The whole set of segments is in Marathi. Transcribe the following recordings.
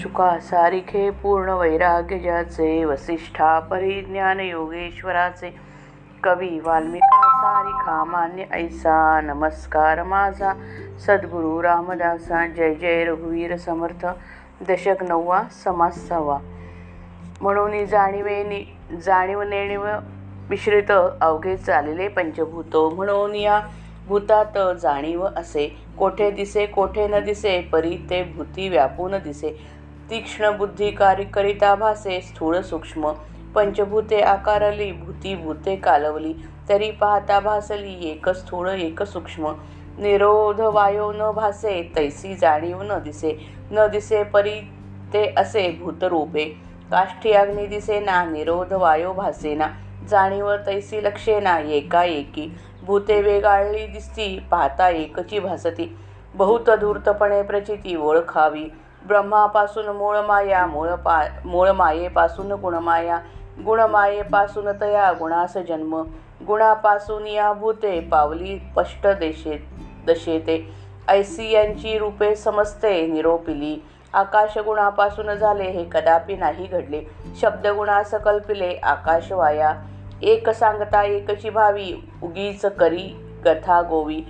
शुका सारिखे पूर्ण वैराग्य ज्याचे वसिष्ठा परिज्ञान योगेश्वराचे कवी वाल्मिका सारिखा मान्य ऐसा नमस्कार माझा. सद्गुरू रामदासा जय जय रघुवीर समर्थ. दशक नववा समास सहावा. म्हणून जाणीवे जाणीव नेणीव मिश्रित अवघे चालले पंचभूत. म्हणून या भूतात जाणीव असे. कोठे दिसे कोठे न दिसे परी ते भूती व्यापून दिसे. तीक्ष्ण बुद्धी कार्य करिता भासे स्थूळ सूक्ष्म. पंचभूते आकारली भूती भूते कालवली. तरी पाहता भासली एक स्थूळ एक सूक्ष्म. निरोध वायो न भासे तैसी जाणीव न दिसे. न दिसे परी ते असे भूतरूपे. काष्ठी अग्नी दिसेना निरोध वायो भासेना. जाणीव तैसी लक्षेना एकाएकी. भूते वेगाळली दिसती पाहता एकची भासती. बहुत धूर्तपणे प्रचिती ओळखावी. ब्रह्मापासून मूळमाया मूळ पा मूळ मायेपासून गुणमाया गुणमायेपासून तया गुणास जन्म गुणापासून या भूते पावली स्पष्ट देशे दशेते. ऐसी यांची रूपे समजते निरोपिली. आकाशगुणापासून झाले हे कदापि नाही घडले. शब्दगुणास कल्पिले आकाशवाया. एक सांगता एकची भावी उगीच करी कथा गोवी.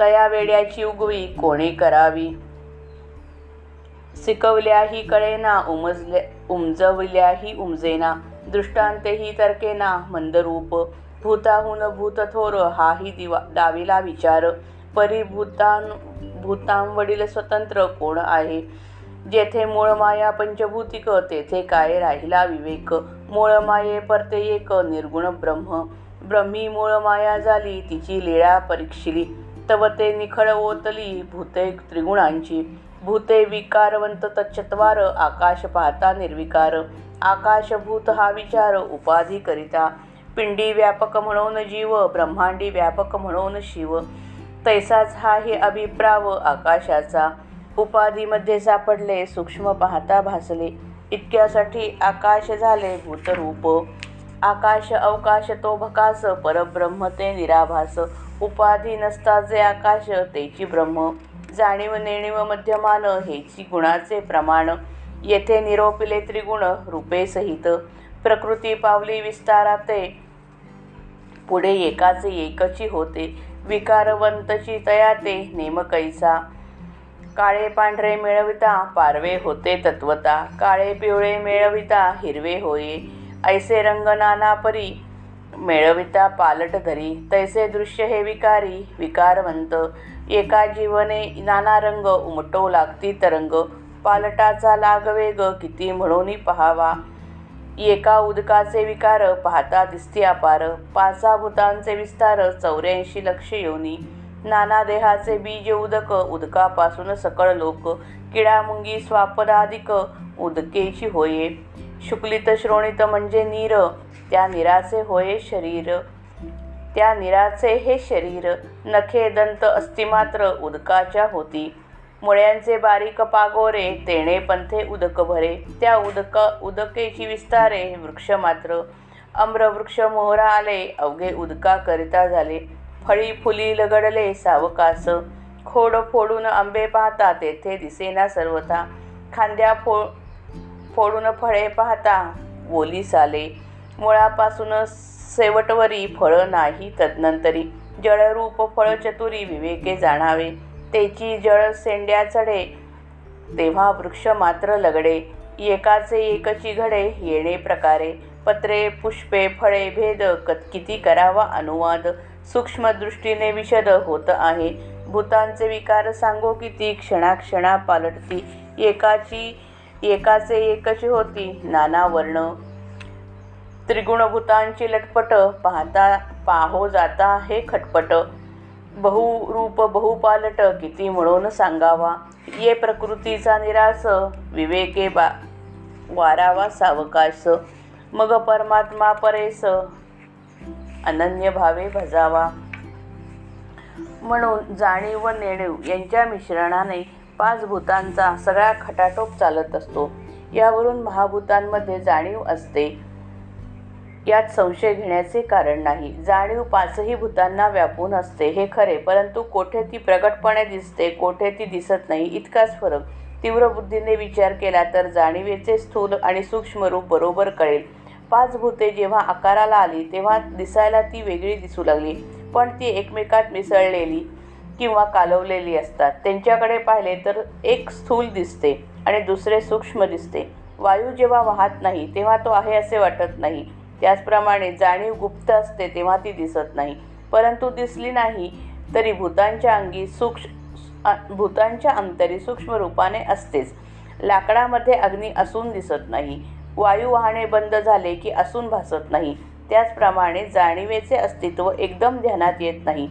तया वेड्याची उगवी कोणे करावी? शिकवल्याही कळेना उमजल्या उमजवल्याही उमजेना. दृष्टांतेही तर्केना मंदरूप. भूताहून भूतथोर हाही दिवा दाविला विचार. परिभूतां भूतांवडील स्वतंत्र कोण आहे? जेथे मूळ माया पंचभूतिक तेथे काय राहिला विवेक? मूळ माये परते एक निर्गुण ब्रह्म. ब्रह्मी मूळ माया झाली तिची लीळा परीक्षिली. तव ते निखळ ओतली भूते त्रिगुणांची. भूते विकारवंत तच्चत्वार आकाश पाहता निर्विकार. आकाशभूत हा विचार उपाधी करिता पिंडी व्यापक म्हणून जीव ब्रह्मांडी व्यापक म्हणून शिव. तैसाच हा हे अभिप्राव आकाशाचा. उपाधीमध्ये सापडले सूक्ष्म पाहता भासले. इतक्यासाठी आकाश झाले भूतरूप. आकाश अवकाश तो भकास परब्रह्म ते निराभास. उपाधी नसता जे आकाश तेची ब्रह्म. जाणीव नेणीव मध्यमान हेची गुणाचे प्रमाण. येथे निरोपिले त्रिगुण रूपे सहित. प्रकृती पावली विस्ताराते. पुढे एकाचे एकची होते. विकारवंतची तया ते नेमकैसा. काळे पांढरे मिळविता पारवे होते तत्वता. काळे पिवळे मिळविता हिरवे होये. ऐसे रंग नाना परी मिळविता पालट धरी तैसे दृश्य हे विकारी विकारवंत. एका जीवने नाना रंग उमटो लागती तरंग. पालटाचा लागवेग किती म्हणून पहावा. एका उदकाचे विकार पाहता दिसती अपार. पाचा भूतांचे विस्तार चौऱ्याऐंशी लक्ष योनी. नाना देहाचे बीज उदक उदकापासून सकळ लोक. किडामुंगी स्वापदाधिक उदकेची होये. शुक्लित श्रोणित म्हणजे नीर. त्या निराचे होये शरीर. त्या निराचे हे शरीर नखे दंत अस्थिमात्र उदकाच्या होती. मुळ्यांचे बारीक पागोरे तेणे पंथे उदक भरे. त्या उदक उदकेची विस्तारे वृक्ष मात्र. अम्रवृक्ष मोहरा आले अवघे उदका करिता झाले. फळी फुली लगडले सावकास. खोड फोडून आंबे पाहता तेथे दिसेना सर्वथा. खांद्या फो फोडून फळे पाहता ओली साले मुळापासूनच सेवटवरी फळ नाही तदनंतरी जळरूप फळ चतुरी विवेके जाणावे. तेची जळ सेंड्या चढे तेव्हा वृक्ष मात्र लगडे. एकाचे एकची घडे येणे प्रकारे. पत्रे पुष्पे फळे भेद कत किती करावा अनुवाद? सूक्ष्मदृष्टीने विशद होत आहे. भूतांचे विकार सांगो किती? क्षणाक्षणा पालटती. एकाची एकाचे एकची होती. नाना वर्ण त्रिगुणभूतांची लटपट पाहता पाहो जाता हे खटपट. बहुरूप बहुपालट किती म्हणून सांगावा? ये प्रकृतीचा निरास विवेके बा वारावा सावकाश. मग परमात्मा परेस अनन्य भावे भजावा. म्हणून जाणीव व नेणीव यांच्या मिश्रणाने पाच भूतांचा सगळा खटाटोप चालत असतो. यावरून महाभूतांमध्ये जाणीव असते. यात संशय घेण्याचे कारण नाही. जाणीव पाचही भूतांना व्यापून असते हे खरे. परंतु कोठे ती प्रकटपणे दिसते कोठे ती दिसत नाही इतकाच फरक. तीव्र बुद्धीने विचार केला तर जाणीवेचे स्थूल आणि सूक्ष्म रूप बरोबर कळेल. पाच भूते जेव्हा आकाराला आली तेव्हा दिसायला ती वेगळी दिसू लागली. पण ती एकमेकात मिसळलेली किंवा कालवलेली असतात. त्यांच्याकडे पाहिले तर एक स्थूल दिसते आणि दुसरे सूक्ष्म दिसते. वायू जेव्हा वाहत नाही तेव्हा तो आहे असे वाटत नाही. त्याचप्रमाणे जाणीव गुप्त असते तेव्हा ती दिसत नाही. परंतु दिसली नाही तरी भूतांच्या अंगी सूक्ष्म भूतांच्या अंतरी सूक्ष्म रूपाने असतेच. लाकडामध्ये अग्नी असून दिसत नाही. वायू वाहणे बंद झाले की असून भासत नाही. त्याचप्रमाणे जाणीवेचे अस्तित्व एकदम ध्यानात येत नाही.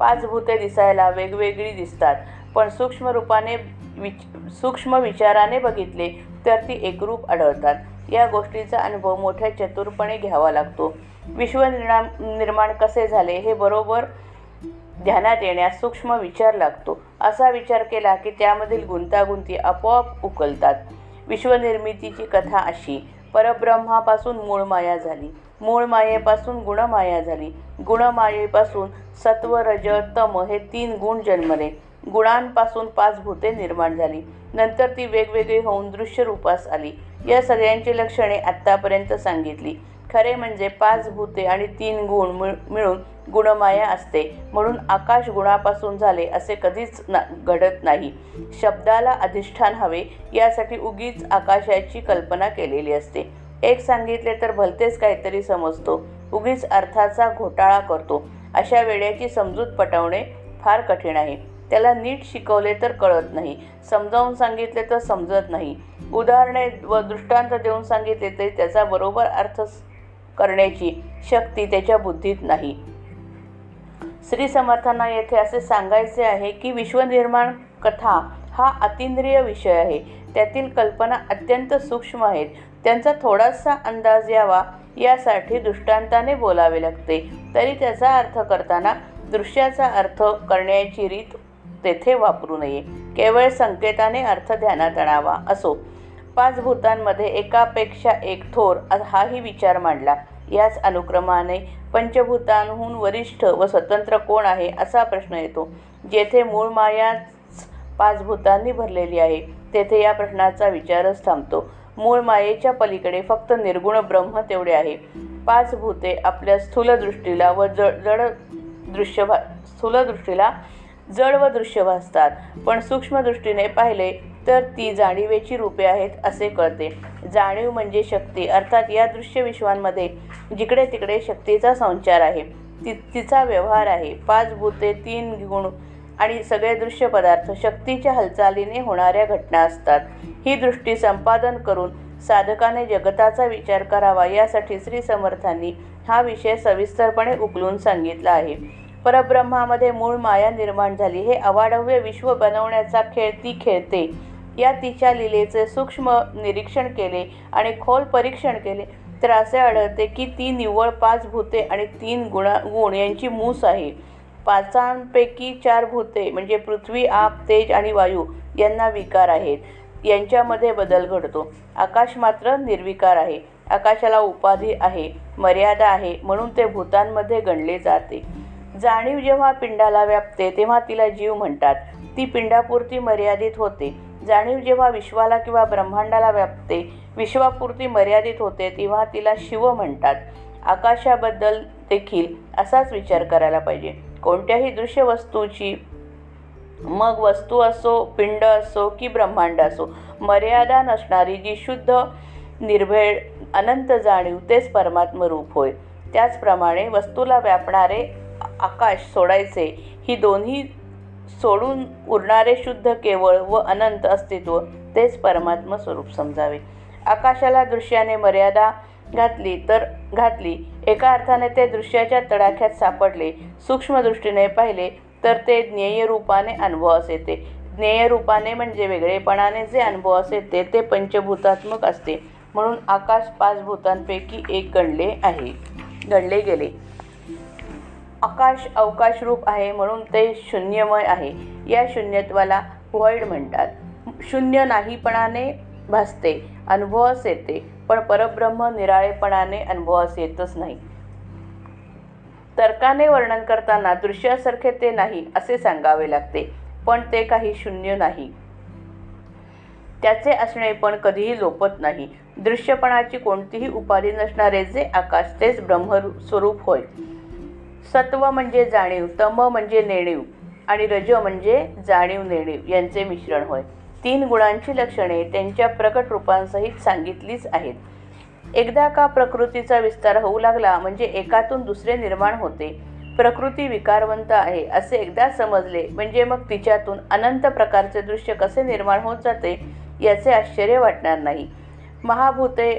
पाच भूते दिसायला वेगवेगळी दिसतात पण सूक्ष्म रूपाने विच सूक्ष्म विचाराने बघितले तर ती एकरूप आढळतात. या गोष्टीचा अनुभव मोठ्या चतुरपणे घ्यावा लागतो. विश्व निर्माण निर्माण कसे झाले हे बरोबर ध्यानात येण्यास सूक्ष्म विचार लागतो. असा विचार केला की त्यामधील गुंतागुंती आपोआप उकलतात. विश्वनिर्मितीची कथा अशी परब्रह्मापासून मूळ माया झाली. मूळ मायेपासून गुणमाया झाली. गुणमायेपासून सत्व रज तम हे तीन गुण जन्मले. गुणांपासून पाच भूते निर्माण झाली. नंतर ती वेगवेगळी होऊन दृश्य रूपास आली. या सगळ्यांची लक्षणे आत्तापर्यंत सांगितली. खरे म्हणजे पाच भूते आणि तीन गुण मिळून गुणमाया असते. म्हणून आकाश गुणापासून झाले असे कधीच ना घडत नाही. शब्दाला अधिष्ठान हवे यासाठी उगीच आकाशाची कल्पना केलेली असते. एक सांगितले तर भलतेच काहीतरी समजतो. उगीच अर्थाचा घोटाळा करतो. अशा वेळेची समजूत पटवणे फार कठीण आहे. त्याला नीट शिकवले तर कळत नाही. समजावून सांगितले तर समजत नाही. उदाहरणे व दृष्टांत देऊन सांगितले तरी त्याचा बरोबर अर्थ करण्याची शक्ती त्याच्या बुद्धीत नाही. श्री समर्थांना येथे असे सांगायचे आहे की विश्वनिर्माण कथा हा अतिंद्रिय विषय आहे. त्यातील कल्पना अत्यंत सूक्ष्म आहेत. त्यांचा थोडासा अंदाज यावा यासाठी दृष्टांताने बोलावे लागते. तरी त्याचा अर्थ करताना दृश्याचा अर्थ करण्याची रीत तेथे वापरू नये. केवळ संकेताने अर्थ ध्यानात आणावा असो. पाच भूतांमध्ये एकापेक्षा एक थोर हाही विचार मांडला. याच अनुक्रमाने पंचभूतांहून वरिष्ठ व स्वतंत्र कोण आहे असा प्रश्न येतो. जेथे मूळ मायाच पाच भूतांनी भरलेली आहे तेथे या प्रश्नाचा विचारच थांबतो. मूळ मायेच्या पलीकडे फक्त निर्गुण ब्रह्म तेवढे आहे. पाच भूते आपल्या स्थूल दृष्टीला व जड जड दृश्य स्थूल दृष्टीला जड व दृश्य भासतात. पण सूक्ष्मदृष्टीने पाहिले तर ती जाणीवेची रूपे आहेत असे कळते. जाणीव म्हणजे शक्ती. अर्थात या दृश्य विश्वांमध्ये जिकडे तिकडे शक्तीचा संचार आहे. ति तिचा व्यवहार आहे. पाच भूते तीन गुण आणि सगळे दृश्य पदार्थ शक्तीच्या हालचालीने होणाऱ्या घटना असतात. ही दृष्टी संपादन करून साधकाने जगताचा विचार करावा यासाठी श्री समर्थांनी हा विषय सविस्तरपणे उकलून सांगितला आहे. परब्रह्मामध्ये मूळ माया निर्माण झाली. हे अवाढव्य विश्व बनवण्याचा खेळ ती खेळते. या तिच्या लिलेचे सूक्ष्म निरीक्षण केले आणि खोल परीक्षण केले. तर असे आढळते की ती निव्वळ पाच भूते आणि तीन गुणा गुण यांची मूस आहे. पाचांपैकी चार भूते म्हणजे पृथ्वी आप तेज आणि वायू यांना विकार आहेत. यांच्यामध्ये बदल घडतो. आकाश मात्र निर्विकार आहे. आकाशाला उपाधी आहे मर्यादा आहे म्हणून ते भूतांमध्ये गणले जाते. जाणीव जेव्हा पिंडाला व्यापते तेव्हा तिला जीव म्हणतात. ती पिंडापुरती मर्यादित होते. जाणीव जेव्हा विश्वाला किंवा ब्रह्मांडाला व्यापते विश्वापुरती मर्यादित होते तेव्हा तिला शिव म्हणतात. आकाशाबद्दल देखील असाच विचार करायला पाहिजे. कोणत्याही दृश्य वस्तूची मग वस्तू असो पिंड असो की ब्रह्मांड असो मर्यादा नसणारी जी शुद्ध निर्भेळ अनंत जाणीव तेच परमात्म रूप होय. त्याचप्रमाणे वस्तूला व्यापणारे आकाश सोडायचे. ही दोन्ही सोडून उरणारे शुद्ध केवळ व अनंत अस्तित्व तेच परमात्म स्वरूप समजावे. आकाशाला दृश्याने मर्यादा घातली तर घातली. एका अर्थाने ते दृश्याच्या तडाख्यात सापडले. सूक्ष्मदृष्टीने पाहिले तर ते ज्ञेय रूपाने अनुभवास येते. ज्ञेय रूपाने म्हणजे वेगळेपणाने जे अनुभवास येते ते पंचभूतात्मक असते. म्हणून आकाश पाच भूतांपैकी एक गणले आहे. गणले गेले. आकाश अवकाश रूप आहे म्हणून ते शून्यमय आहे. या शून्यत्वाला व्हॉइड म्हणतात. शून्य नाहीपणाने भासते अनुभवास येते पण परब्रह्म निराळेपणाने अनुभवास येतच नाही. तर्काने वर्णन करताना दृश्यासारखे ते नाही असे सांगावे लागते पण ते काही शून्य नाही. त्याचे असणे पण कधीही लोपत नाही. दृश्यपणाची कोणतीही उपाधी नसणारे जे आकाश तेच ब्रह्मस्वरूप होय. सत्व म्हणजे जाणीव तम म्हणजे नेणीव आणि रज म्हणजे जाणीव नेणीव यांचे मिश्रण होय. तीन गुणांची लक्षणे त्यांच्या प्रकट रूपांसहित सांगितलीच आहेत. एकदा का प्रकृतीचा विस्तार होऊ लागला म्हणजे एकातून दुसरे निर्माण होते. प्रकृती विकारवंत आहे असे एकदा समजले म्हणजे मग तिच्यातून अनंत प्रकारचे दृश्य कसे निर्माण होत जाते याचे आश्चर्य वाटणार नाही. महाभूते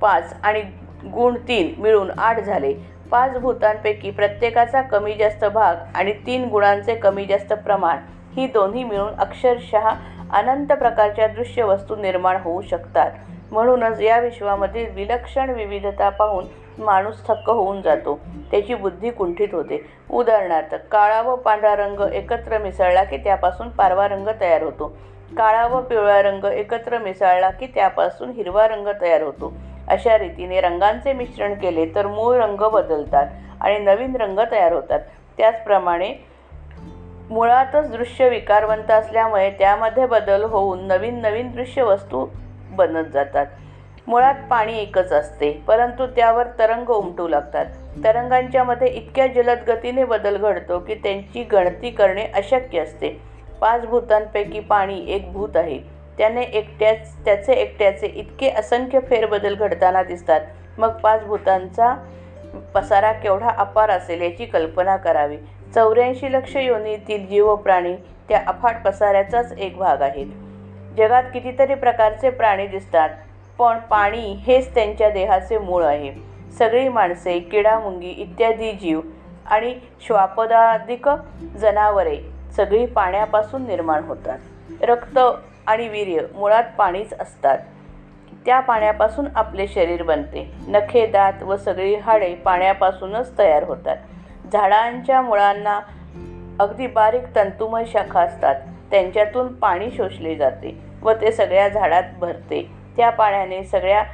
पाच आणि गुण तीन मिळून आठ झाले. पाच भूतांपैकी प्रत्येकाचा कमी जास्त भाग आणि तीन गुणांचे कमी जास्त प्रमाण ही दोन्ही मिळून अक्षरशः अनंत प्रकारच्या दृश्य वस्तू निर्माण होऊ शकतात. म्हणूनच या विश्वामधील विलक्षण विविधता पाहून माणूस थक्क होऊन जातो. त्याची बुद्धी कुंठित होते. उदाहरणार्थ काळा व पांढरा रंग एकत्र मिसळला की त्यापासून पारवा रंग तयार होतो. काळा व पिवळा रंग एकत्र मिसळला की त्यापासून हिरवा रंग तयार होतो. अशा रीतीने रंगांचे मिश्रण केले तर मूळ रंग बदलतात आणि नवीन रंग तयार होतात. त्याचप्रमाणे मुळातच दृश्य विकारवंत असल्यामुळे त्यामध्ये बदल होऊन नवीन नवीन दृश्य वस्तू बनत जातात. मुळात पाणी एकच असते परंतु त्यावर तरंग उमटू लागतात. तरंगांच्या मध्ये इतक्या जलद गतीने बदल घडतो की त्यांची गणती करणे अशक्य असते. पाच भूतांपैकी पाणी एक भूत आहे. त्याने एकट्याच त्याचे एकट्याचे इतके असंख्य फेरबदल घडताना दिसतात. मग पाच भूतांचा पसारा केवढा अपार असेल याची कल्पना करावी. चौऱ्याऐंशी लक्ष योनीतील जीव प्राणी त्या अफाट पसाऱ्याचाच एक भाग आहेत. जगात कितीतरी प्रकारचे प्राणी दिसतात पण पाणी हेच त्यांच्या देहाचे मूळ आहे. सगळी माणसे किडामुंगी इत्यादी जीव आणि श्वापदाधिक जनावरे सगळी पाण्यापासून निर्माण होतात. रक्त आणि वीर्य मुळात पाणीच असतात. त्या पाण्यापासून आपले शरीर बनते. नखे दात व सगळी हाडे पाण्यापासूनच तयार होतात. झाडांच्या मुळांना अगदी बारीक तंतुमय शाखा असतात. त्यांच्यातून पाणी शोषले जाते व ते सगळ्या झाडात भरते. त्या पाण्याने सगळ्या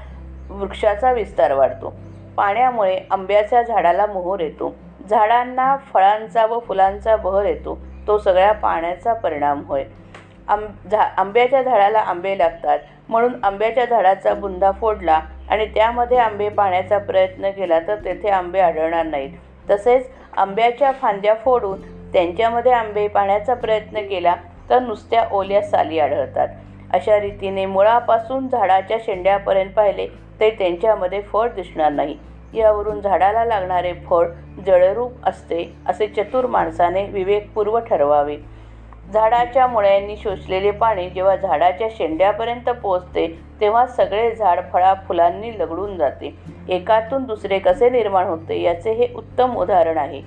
वृक्षाचा विस्तार वाढतो. पाण्यामुळे आंब्याच्या झाडाला मोहर येतो. झाडांना फळांचा व फुलांचा बहर येतो. तो सगळ्या पाण्याचा परिणाम होय. आंब झा आंब्याच्या झाडाला आंबे लागतात. म्हणून आंब्याच्या झाडाचा बुंदा फोडला आणि त्यामध्ये आंबे पाण्याचा प्रयत्न केला तर तेथे आंबे आढळणार नाहीत. तसेच आंब्याच्या फांद्या फोडून त्यांच्यामध्ये आंबे पाण्याचा प्रयत्न केला तर नुसत्या ओल्या साली आढळतात. अशा रीतीने मुळापासून झाडाच्या शेंड्यापर्यंत पाहिले ते त्यांच्यामध्ये फळ दिसणार नाही. यावरून झाडाला लागणारे फळ जळरूप असते असे चतुर माणसाने विवेकपूर्व ठरवावे. झाडाच्या मुळ्यांनी शोषलेले पाणी जेव्हा झाडाच्या शेंड्यापर्यंत पोचते तेव्हा सगळे झाड फळा फुलांनी लगडून जाते. एकातून दुसरे कसे निर्माण होते याचे हे उत्तम उदाहरण आहे.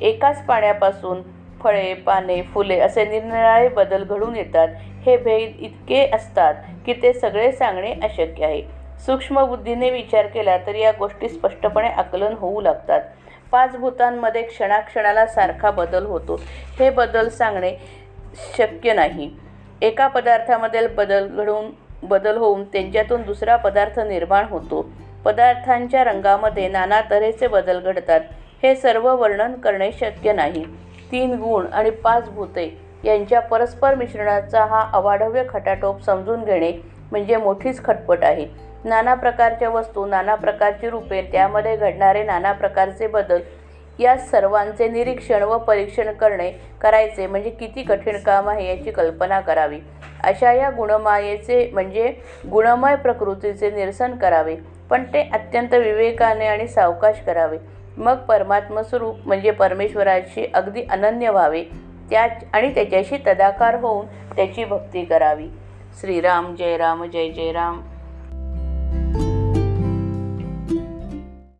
एकाच पाण्यापासून फळे पाने फुले असे निरनिराळे बदल घडून येतात. हे भेद इतके असतात की ते सगळे सांगणे अशक्य आहे. सूक्ष्म बुद्धीने विचार केला तर या गोष्टी स्पष्टपणे आकलन होऊ लागतात. पाच भूतांमध्ये क्षणाक्षणाला सारखा बदल होतो. हे बदल सांगणे शक्य नाही. एका पदार्थामधील बदल घडून बदल होऊन त्यांच्यातून दुसरा पदार्थ निर्माण होतो. पदार्थांच्या रंगामध्ये नाना तऱ्हेचे बदल घडतात. हे सर्व वर्णन करणे शक्य नाही. तीन गुण आणि पाच भूते यांच्या परस्पर मिश्रणाचा हा अवाढव्य खटाटोप समजून घेणे म्हणजे मोठीच खटपट आहे. नाना प्रकारच्या वस्तू नाना प्रकारची रूपे त्यामध्ये घडणारे नाना प्रकारचे बदल या सर्वांचे निरीक्षण व परीक्षण करणे करायचे म्हणजे किती कठीण काम आहे याची कल्पना करावी. अशा या गुणमायेचे म्हणजे गुणमय प्रकृतीचे निरसन करावे पण ते अत्यंत विवेकाने आणि सावकाश करावे. मग परमात्मस्वरूप म्हणजे परमेश्वराशी अगदी अनन्य व्हावे त्या आणि त्याच्याशी तदाकार होऊन त्याची भक्ती करावी. श्रीराम जय राम जय जय राम.